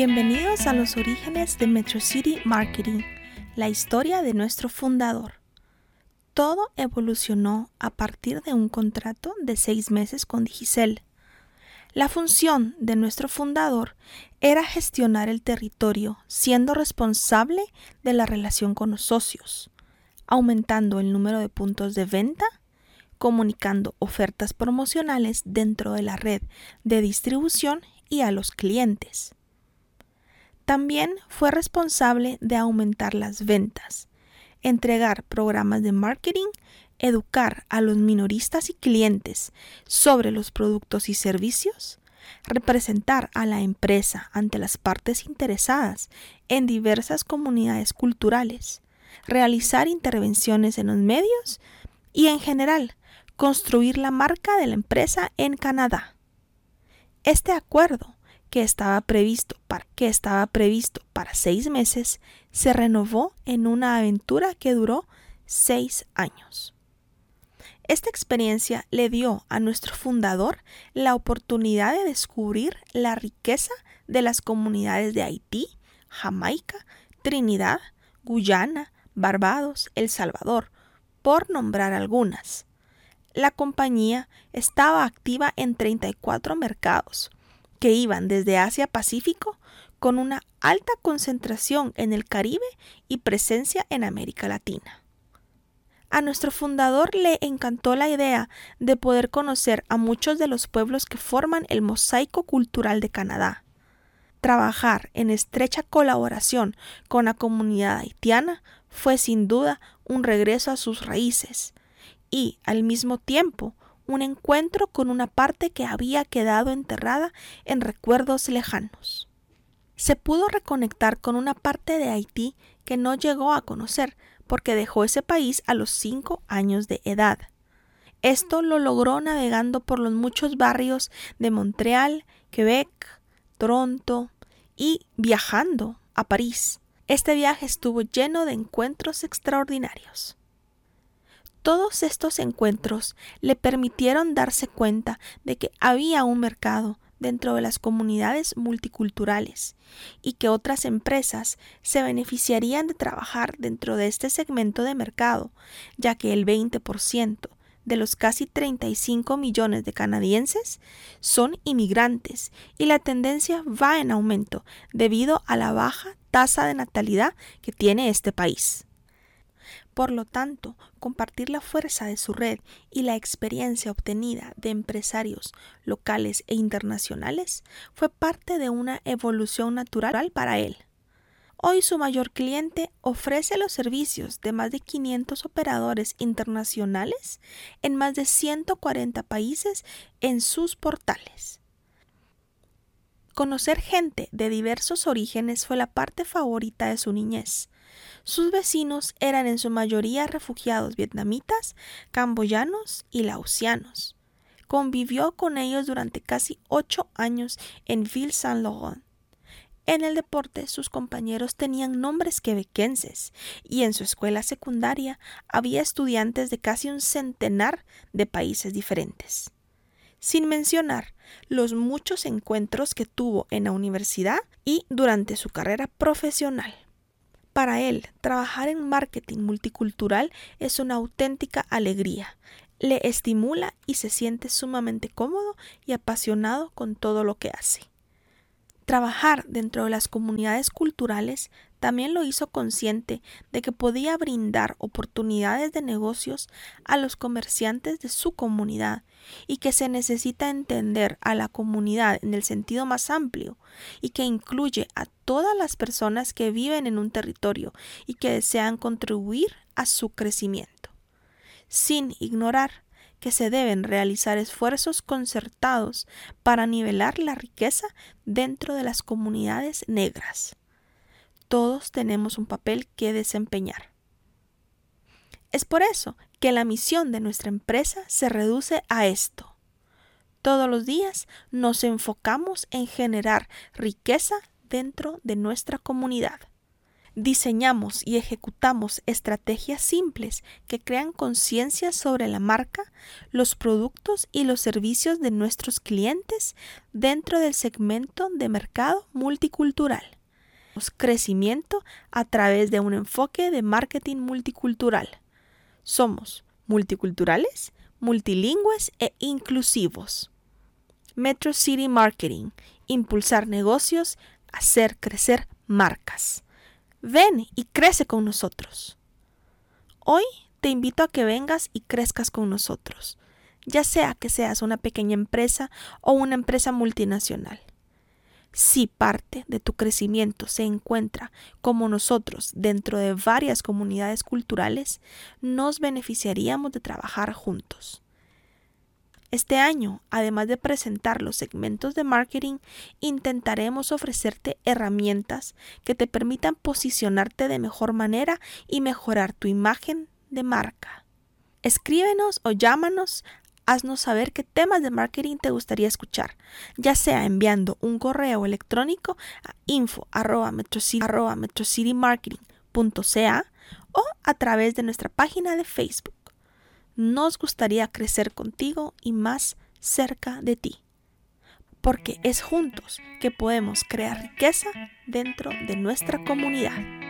Bienvenidos a los orígenes de Metro City Marketing, la historia de nuestro fundador. Todo evolucionó a partir de un contrato de seis meses con Digicel. La función de nuestro fundador era gestionar el territorio, siendo responsable de la relación con los socios, aumentando el número de puntos de venta, comunicando ofertas promocionales dentro de la red de distribución y a los clientes. También fue responsable de aumentar las ventas, entregar programas de marketing, educar a los minoristas y clientes sobre los productos y servicios, representar a la empresa ante las partes interesadas en diversas comunidades culturales, realizar intervenciones en los medios y en general construir la marca de la empresa en Canadá. Este acuerdo que estaba previsto para, que estaba previsto para seis meses se renovó en una aventura que duró seis años. Esta experiencia le dio a nuestro fundador la oportunidad de descubrir la riqueza de las comunidades de Haití, Jamaica, Trinidad, Guyana, Barbados, El Salvador, por nombrar algunas. La compañía estaba activa en 34 mercados, que iban desde Asia-Pacífico con una alta concentración en el Caribe y presencia en América Latina. A nuestro fundador le encantó la idea de poder conocer a muchos de los pueblos que forman el mosaico cultural de Canadá. Trabajar en estrecha colaboración con la comunidad haitiana fue sin duda un regreso a sus raíces y, al mismo tiempo, un encuentro con una parte que había quedado enterrada en recuerdos lejanos. Se pudo reconectar con una parte de Haití que no llegó a conocer porque dejó ese país a los cinco años de edad. Esto lo logró navegando por los muchos barrios de Montreal, Quebec, Toronto y viajando a París. Este viaje estuvo lleno de encuentros extraordinarios. Todos estos encuentros le permitieron darse cuenta de que había un mercado dentro de las comunidades multiculturales y que otras empresas se beneficiarían de trabajar dentro de este segmento de mercado, ya que el 20% de los casi 35 millones de canadienses son inmigrantes y la tendencia va en aumento debido a la baja tasa de natalidad que tiene este país. Por lo tanto, compartir la fuerza de su red y la experiencia obtenida de empresarios locales e internacionales fue parte de una evolución natural para él. Hoy su mayor cliente ofrece los servicios de más de 500 operadores internacionales en más de 140 países en sus portales. Conocer gente de diversos orígenes fue la parte favorita de su niñez. Sus vecinos eran en su mayoría refugiados vietnamitas, camboyanos y laosianos. Convivió con ellos durante casi ocho años en Ville Saint-Laurent. En el deporte sus compañeros tenían nombres quebequenses y en su escuela secundaria había estudiantes de casi un centenar de países diferentes. Sin mencionar los muchos encuentros que tuvo en la universidad y durante su carrera profesional. Para él, trabajar en marketing multicultural es una auténtica alegría. Le estimula y se siente sumamente cómodo y apasionado con todo lo que hace. Trabajar dentro de las comunidades culturales también lo hizo consciente de que podía brindar oportunidades de negocios a los comerciantes de su comunidad y que se necesita entender a la comunidad en el sentido más amplio y que incluye a todas las personas que viven en un territorio y que desean contribuir a su crecimiento, sin ignorar que se deben realizar esfuerzos concertados para nivelar la riqueza dentro de las comunidades negras todos tenemos un papel que desempeñar. Es por eso que la misión de nuestra empresa se reduce a esto. Todos los días nos enfocamos en generar riqueza dentro de nuestra comunidad. Diseñamos y ejecutamos estrategias simples que crean conciencia sobre la marca, los productos y los servicios de nuestros clientes dentro del segmento de mercado multicultural. Crecimiento a través de un enfoque de marketing multicultural. Somos multiculturales, multilingües e inclusivos. Metro City Marketing. Impulsar negocios, hacer crecer marcas. Ven y crece con nosotros. Hoy te invito a que vengas y crezcas con nosotros, ya sea que seas una pequeña empresa o una empresa multinacional. Si parte de tu crecimiento se encuentra como nosotros dentro de varias comunidades culturales, nos beneficiaríamos de trabajar juntos. Este año, además de presentar los segmentos de marketing, intentaremos ofrecerte herramientas que te permitan posicionarte de mejor manera y mejorar tu imagen de marca. Escríbenos o llámanos, haznos saber qué temas de marketing te gustaría escuchar, ya sea enviando un correo electrónico a info@metrocitymarketing.ca o a través de nuestra página de Facebook nos gustaría crecer contigo y más cerca de ti. Porque es juntos que podemos crear riqueza dentro de nuestra comunidad.